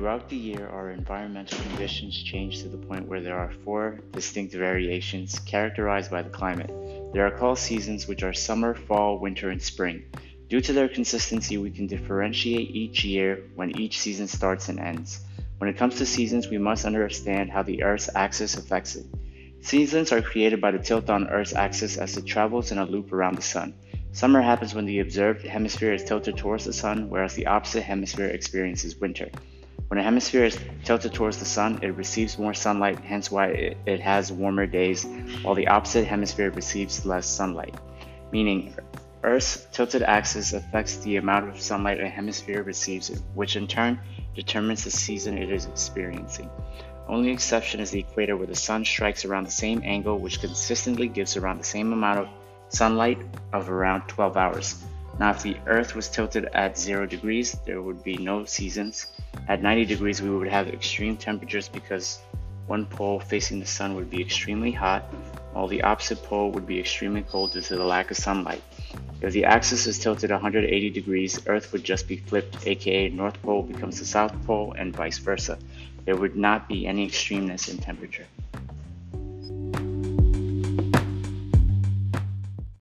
Throughout the year, our environmental conditions change to the point where there are four distinct variations characterized by the climate. There are called seasons, which are summer, fall, winter, and spring. Due to their consistency, we can differentiate each year when each season starts and ends. When it comes to seasons, we must understand how the Earth's axis affects it. Seasons are created by the tilt on Earth's axis as it travels in a loop around the Sun. Summer happens when the observed hemisphere is tilted towards the Sun, whereas the opposite hemisphere experiences winter. When a hemisphere is tilted towards the Sun, it receives more sunlight, hence why it, has warmer days, while the opposite hemisphere receives less sunlight. Meaning, Earth's tilted axis affects the amount of sunlight a hemisphere receives, which in turn determines the season it is experiencing. Only exception is the equator where the sun strikes around the same angle, which consistently gives around the same amount of sunlight of around 12 hours. Now, if the Earth was tilted at 0 degrees, there would be no seasons. At 90 degrees, we would have extreme temperatures because one pole facing the sun would be extremely hot, while the opposite pole would be extremely cold due to the lack of sunlight. If the axis is tilted 180 degrees, Earth would just be flipped, aka North Pole becomes the South Pole and vice versa. There would not be any extremeness in temperature.